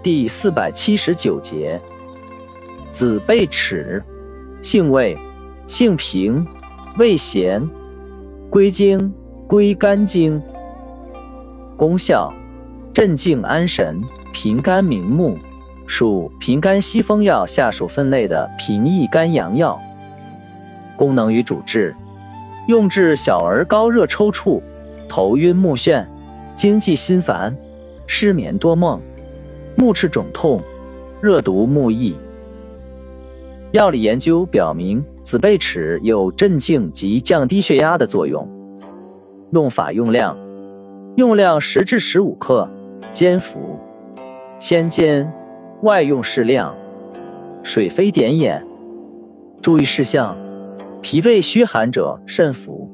第四百七十九节，子贝齿，性味，性平，味咸，归经，归肝经。功效，镇静安神，平肝明目，属平肝息风药下属分类的平益肝阳药。功能与主治，用治小儿高热抽搐、头晕目眩、经悸心烦、失眠多梦。目赤肿痛、热毒目翳。药理研究表明，紫贝齿有镇静及降低血压的作用。用法用量：用量十至十五克，煎服。先煎，外用适量，水飞点眼。注意事项：脾胃虚寒者慎服。